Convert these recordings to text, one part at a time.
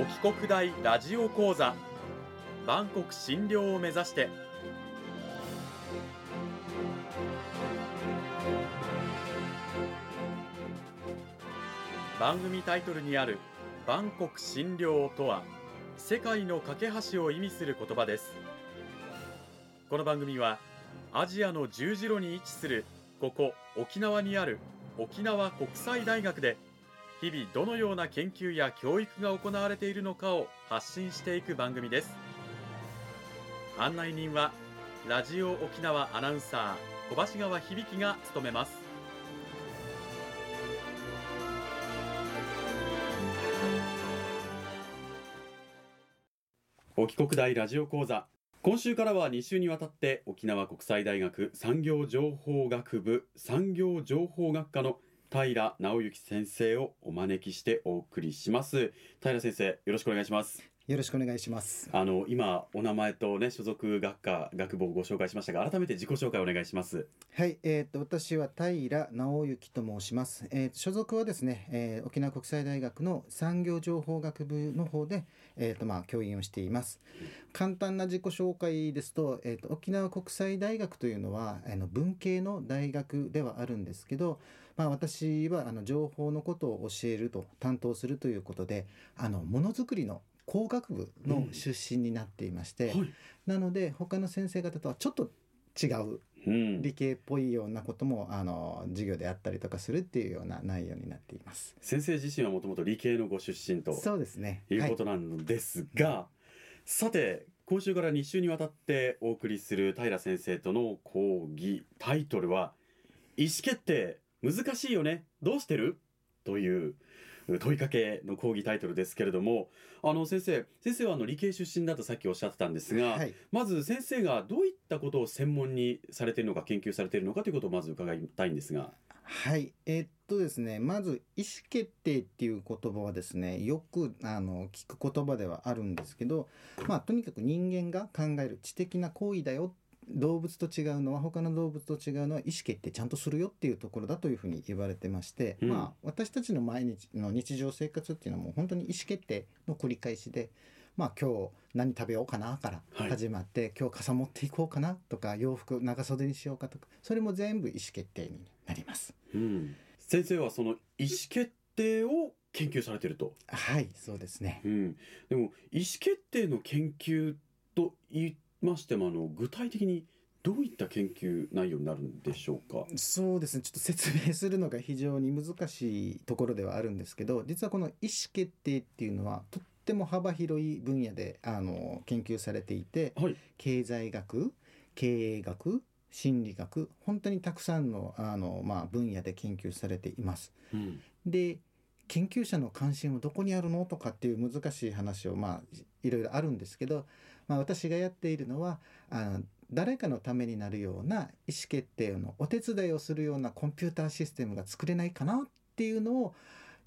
沖国大ラジオ講座。万国診療を目指して。番組タイトルにある万国診療とは世界の架け橋を意味する言葉です。この番組はアジアの十字路に位置するここ沖縄にある沖縄国際大学で日々どのような研究や教育が行われているのかを発信していく番組です。案内人はラジオ沖縄アナウンサー小橋川響が務めます。沖国大ラジオ講座。今週からは2週にわたって沖縄国際大学産業情報学部産業情報学科の平直之先生をお招きしてお送りします。平先生よろしくお願いします。よろしくお願いします。あの今お名前とね所属学科学部をご紹介しましたが改めて自己紹介お願いします。はいえー、っと私は平直之と申します、えー、所属はですね、えー、沖縄国際大学の産業情報学部の方でえーとまあ、教員をしています。簡単な自己紹介ですと,、えーと、と沖縄国際大学というのはあの文系の大学ではあるんですけど、まあ、私はあの情報のことを教えると担当するということであのものづくりの工学部の出身になっていまして、うんはい、なので他の先生方とはちょっと違う理系っぽいようなことも、あの授業であったりとかするっていうような内容になっています。先生自身はもともと理系のご出身とそうですね。いうことなんですが、はい、さて今週から2週にわたってお送りする平先生との講義。タイトルは「意思決定難しいよね。どうしてる?」という問いかけの講義タイトルですけれどもあの先生先生はあの理系出身だとさっきおっしゃってたんですが、はい、まず先生がどういったことを専門にされているのか研究されているのかということをまず伺いたいんですが。はい。えー、っとですねまず意思決定っていう言葉はですね。よくあの聞く言葉ではあるんですけどまあとにかく人間が考える知的な行為だよ動物と違うのは他の動物と違うのは意思決定ちゃんとするよっていうところだというふうに言われてまして、うん、まあ私たちの毎日の日常生活っていうのはもう本当に意思決定の繰り返しで。まあ、今日何食べようかなから始まって、はい、今日傘持っていこうかなとか洋服長袖にしようかとかそれも全部意思決定になります、うん、先生はその意思決定を研究されてると。はいそうですね、うん、でも意思決定の研究と言ましてもあの具体的にどういった研究内容になるんでしょうか？そうですね。ちょっと説明するのが非常に難しいところではあるんですけど実はこの意思決定っていうのはとっても幅広い分野であの研究されていて、はい、経済学経営学心理学本当にたくさんのあの、まあ、分野で研究されています。うん、で研究者の関心はどこにあるの？とかっていう難しい話をまあいろいろあるんですけどまあ、私がやっているのはあの誰かのためになるような意思決定のお手伝いをするようなコンピューターシステムが作れないかなっていうのを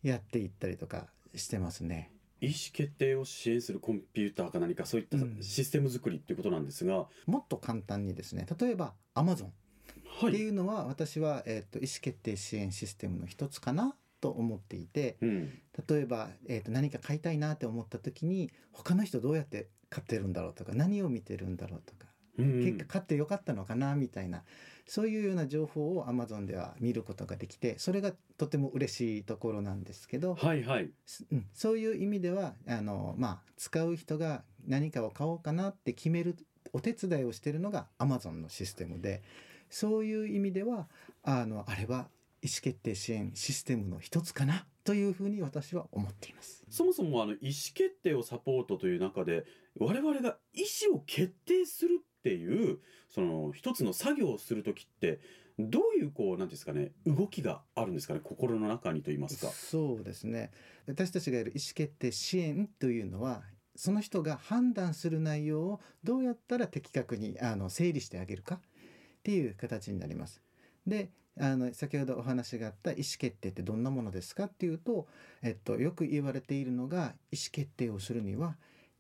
やっていったりとかしてますね。意思決定を支援するコンピューターか何かそういったシステム作りっていうことなんですが、うん、もっと簡単にですね。例えばアマゾンっていうのは私は、えーと、意思決定支援システムの一つかなと思っていて、うん、例えば、えーと何か買いたいなって思った時に他の人どうやって買ってるんだろうとか何を見てるんだろうとか、うん、結果買ってよかったのかなみたいなそういうような情報を Amazon では見ることができてそれがとても嬉しいところなんですけど、はいはい。うん、そういう意味ではあの、まあ、使う人が何かを買おうかなって決めるお手伝いをしてるのが Amazon のシステムでそういう意味ではあのあれは意思決定支援システムの一つかなというふうに私は思っています。そもそもあの意思決定をサポートという中で我々が意思を決定するっていうその一つの作業をする時ってどういうこうなんですかね動きがあるんですかね心の中にと言いますか。そうですね。私たちがやる意思決定支援というのはその人が判断する内容をどうやったら的確にあの整理してあげるかっていう形になります。であの先ほどお話があった意思決定ってどんなものですかっていうと、えっと、よく言われているのが意思決定をするには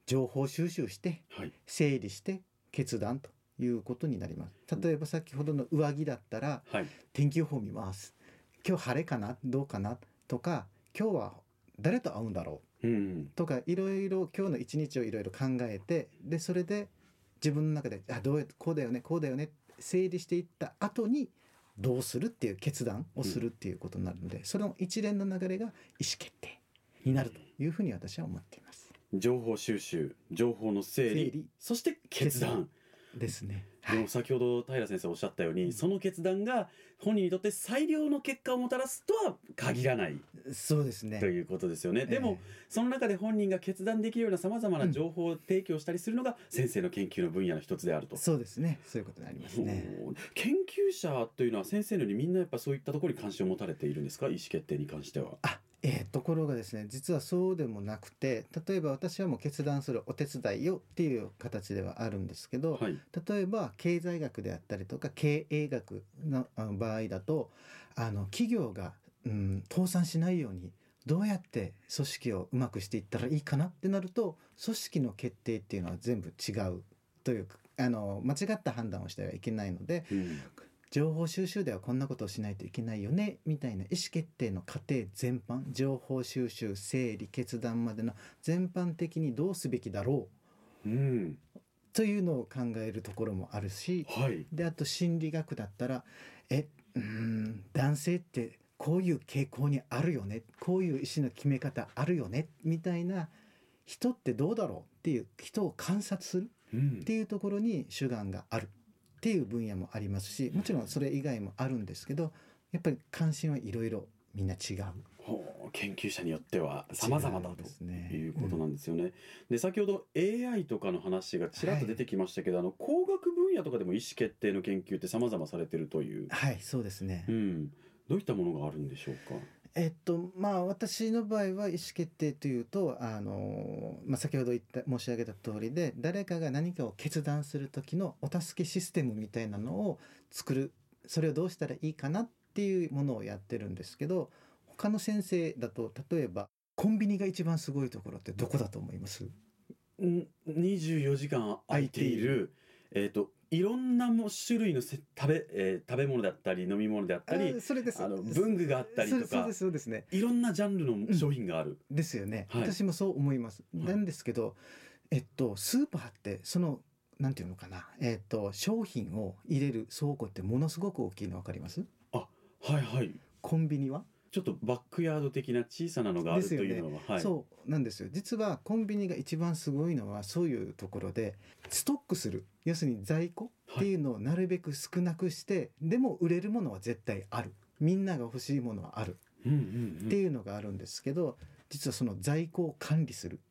情報収集して、整理して決断ということになります。例えば先ほどの上着だったら、はい、天気予報見ます。今日晴れかな？どうかな？とか今日は誰と会うんだろう、うん、とかいろいろ今日の一日をいろいろ考えてでそれで自分の中であどうやこうだよねこうだよね整理していった後にどうするっていう決断をするっていうことになるので、うん、その一連の流れが意思決定になるというふうに私は思っています。情報収集情報の整理そして決断ですね。でも先ほど平先生おっしゃったように、はい、その決断が本人にとって最良の結果をもたらすとは限らないそうですねということですよね。でも、その中で本人が決断できるようなさまざまな情報を提供したりするのが先生の研究の分野の一つであると。そうですねそういうことになりますね。研究者というのは先生のようにみんなやっぱそういったところに関心を持たれているんですか？意思決定に関しては。あえー、ところがですね実はそうでもなくて例えば私はもう決断するお手伝いよっていう形ではあるんですけど、はい、例えば経済学であったりとか経営学の場合だとあの企業が、うん、倒産しないようにどうやって組織をうまくしていったらいいかなってなると組織の決定っていうのは全部違うというあの間違った判断をしてはいけないので、うん、情報収集ではこんなことをしないといけないよねみたいな意思決定の過程全般情報収集整理決断までの全般的にどうすべきだろう、うん、というのを考えるところもあるし、はい、であと心理学だったらえうん男性ってこういう傾向にあるよね。こういう意思の決め方あるよね。みたいな人ってどうだろうっていう人を観察するっていうところに主眼がある。っていう分野もありますしもちろんそれ以外もあるんですけどやっぱり関心はいろいろみんな違う。研究者によっては様々だということなんですよね。で先ほど AI とかの話がちらっと出てきましたけど、はい、あの工学分野とかでも意思決定の研究って様々されてるという。はいそうですね。うん。どういったものがあるんでしょうか？えっとまあ私の場合は意思決定というとあの、まあ、先ほど言った申し上げた通りで誰かが何かを決断する時のお助けシステムみたいなのを作る。それをどうしたらいいかなっていうものをやってるんですけど他の先生だと例えばコンビニが一番すごいところってどこだと思います？24時間空いている、えーといろんなも種類のせ食べ、えー、食べ物だったり飲み物であったりそれです。あの文具があったりとかそうですね。いろんなジャンルの商品がある、うん、ですよね、はい、私もそう思います、はい、なんですけどえっとスーパーってそのなんていうのかな。えっと商品を入れる倉庫ってものすごく大きいの分かります？あはいはい。コンビニは？ちょっとバックヤード的な小さなのがあるというのは、ね。はい、そうなんですよ。実はコンビニが一番すごいのはそういうところでストックする。要するに在庫っていうのをなるべく少なくして、はい、でも売れるものは絶対ある。みんなが欲しいものはある、っていうのがあるんですけど実はその在庫を管理する、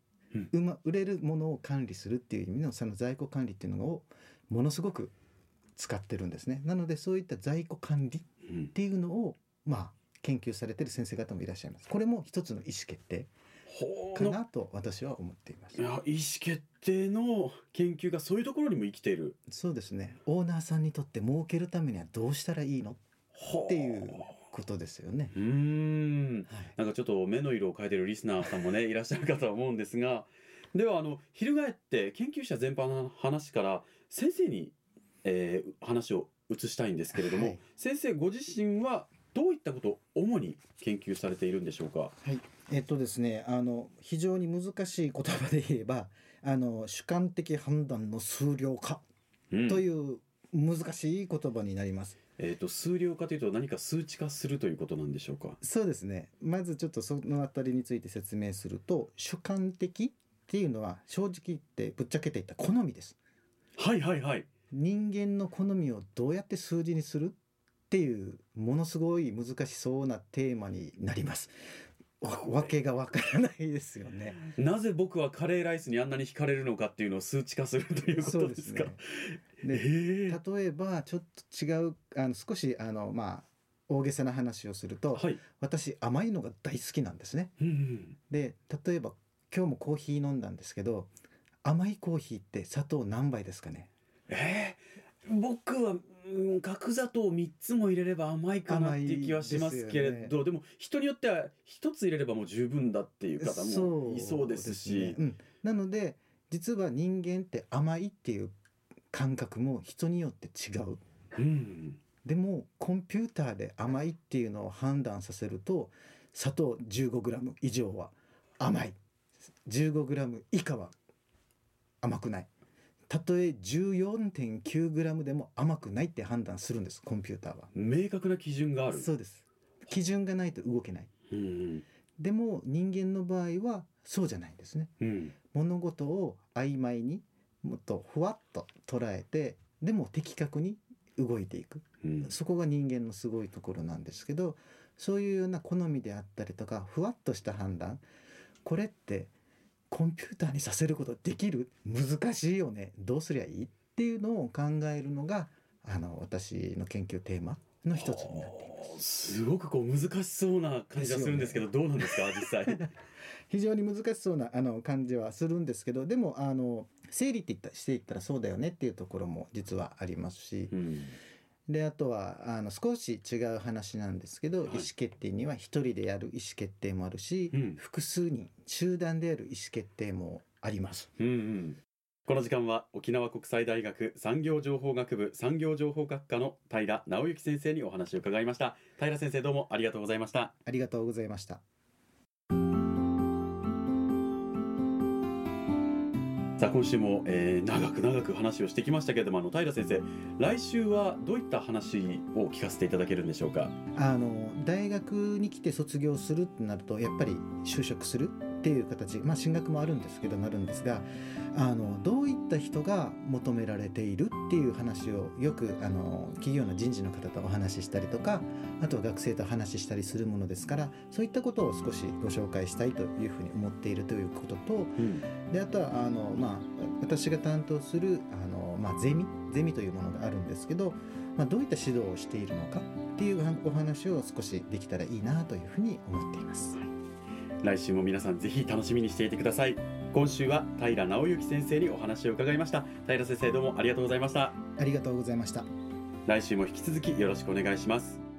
うん、ま売れるものを管理するっていう意味のその在庫管理っていうのをものすごく使ってるんですね。なのでそういった在庫管理っていうのを、まあ研究されてる先生方もいらっしゃいます。これも一つの意思決定かなと私は思っています。いや意思決定の研究がそういうところにも生きている。そうですね。オーナーさんにとって儲けるためにはどうしたらいいの？っていうことですよね。うん、はい、なんかちょっと目の色を変えてるリスナーさんもね いらっしゃるかとは思うんですが。ではあの翻って研究者全般の話から先生に、えー、話を移したいんですけれども、はい、先生ご自身はどういったことを主に研究されているんでしょうか？はい、えっとですね、あの非常に難しい言葉で言えば、あの主観的判断の数量化という難しい言葉になります。うん、えっ、と数量化というと何か数値化するということなんでしょうか？そうですね。まずちょっとそのあたりについて説明すると、主観的っていうのは正直言ってぶっちゃけていった好みです。はいはいはい。人間の好みをどうやって数字にするっていうものすごい難しそうなテーマになります。わけがわからないですよね。なぜ僕はカレーライスにあんなに惹かれるのかっていうのを数値化するということですか？で、ね、例えばちょっと違うあの少しあのまあ大げさな話をすると、はい、私甘いのが大好きなんですね。うんうん、で例えば今日もコーヒー飲んだんですけど甘いコーヒーって砂糖何杯ですかね？えー、僕はうん角砂糖3つも入れれば甘いかなっていう気はしますけれどで,、ね、でも人によっては1つ入れればもう十分だっていう方もいそうですし。ねうん、なので実は人間って甘いっていう感覚も人によって違う。うん。でもコンピューターで甘いっていうのを判断させると砂糖 15g 以上は甘い。15g 以下は甘くないたとえ 14.9g でも甘くないって判断するんですコンピューターは。明確な基準がある。そうです。基準がないと動けない。うん。でも人間の場合はそうじゃないんですね。うん。物事を曖昧にもっとふわっと捉えてでも的確に動いていく。うん。そこが人間のすごいところなんですけどそういうような好みであったりとかふわっとした判断これってコンピューターにさせることできる？難しいよね。どうすりゃいい？っていうのを考えるのがあの私の研究テーマの一つになっています。すごくこう難しそうな感じがするんですけど、どうなんですか？実際。非常に難しそうなあの感じはするんですけどでもあの整理って言ったしていったらそうだよねっていうところも実はありますしうんであとはあの少し違う話なんですけど、はい。意思決定には一人でやる意思決定もあるし、うん。複数人集団でやる意思決定もあります。うんうん。この時間は沖縄国際大学産業情報学部産業情報学科の平直之先生にお話を伺いました。平先生どうもありがとうございました。ありがとうございました。さあ今週も、えー長く長く話をしてきましたけれどもあの平先生来週はどういった話を聞かせていただけるんでしょうか？あの大学に来て卒業するってなるとやっぱり就職するっていう形まあ進学もあるんですけどなるんですがあのどういった人が求められているっていう話をよくあの企業の人事の方とお話ししたりとかあとは学生と話ししたりするものですからそういったことを少しご紹介したいというふうに思っているということとうん。であとはあの、まあ、私が担当するあの、まあ、ゼミゼミというものがあるんですけど、まあ、どういった指導をしているのかっていうお話を少しできたらいいなというふうに思っています。来週も皆さんぜひ楽しみにしていてください今週は平直之先生にお話を伺いました。平先生どうもありがとうございました。ありがとうございました。来週も引き続きよろしくお願いします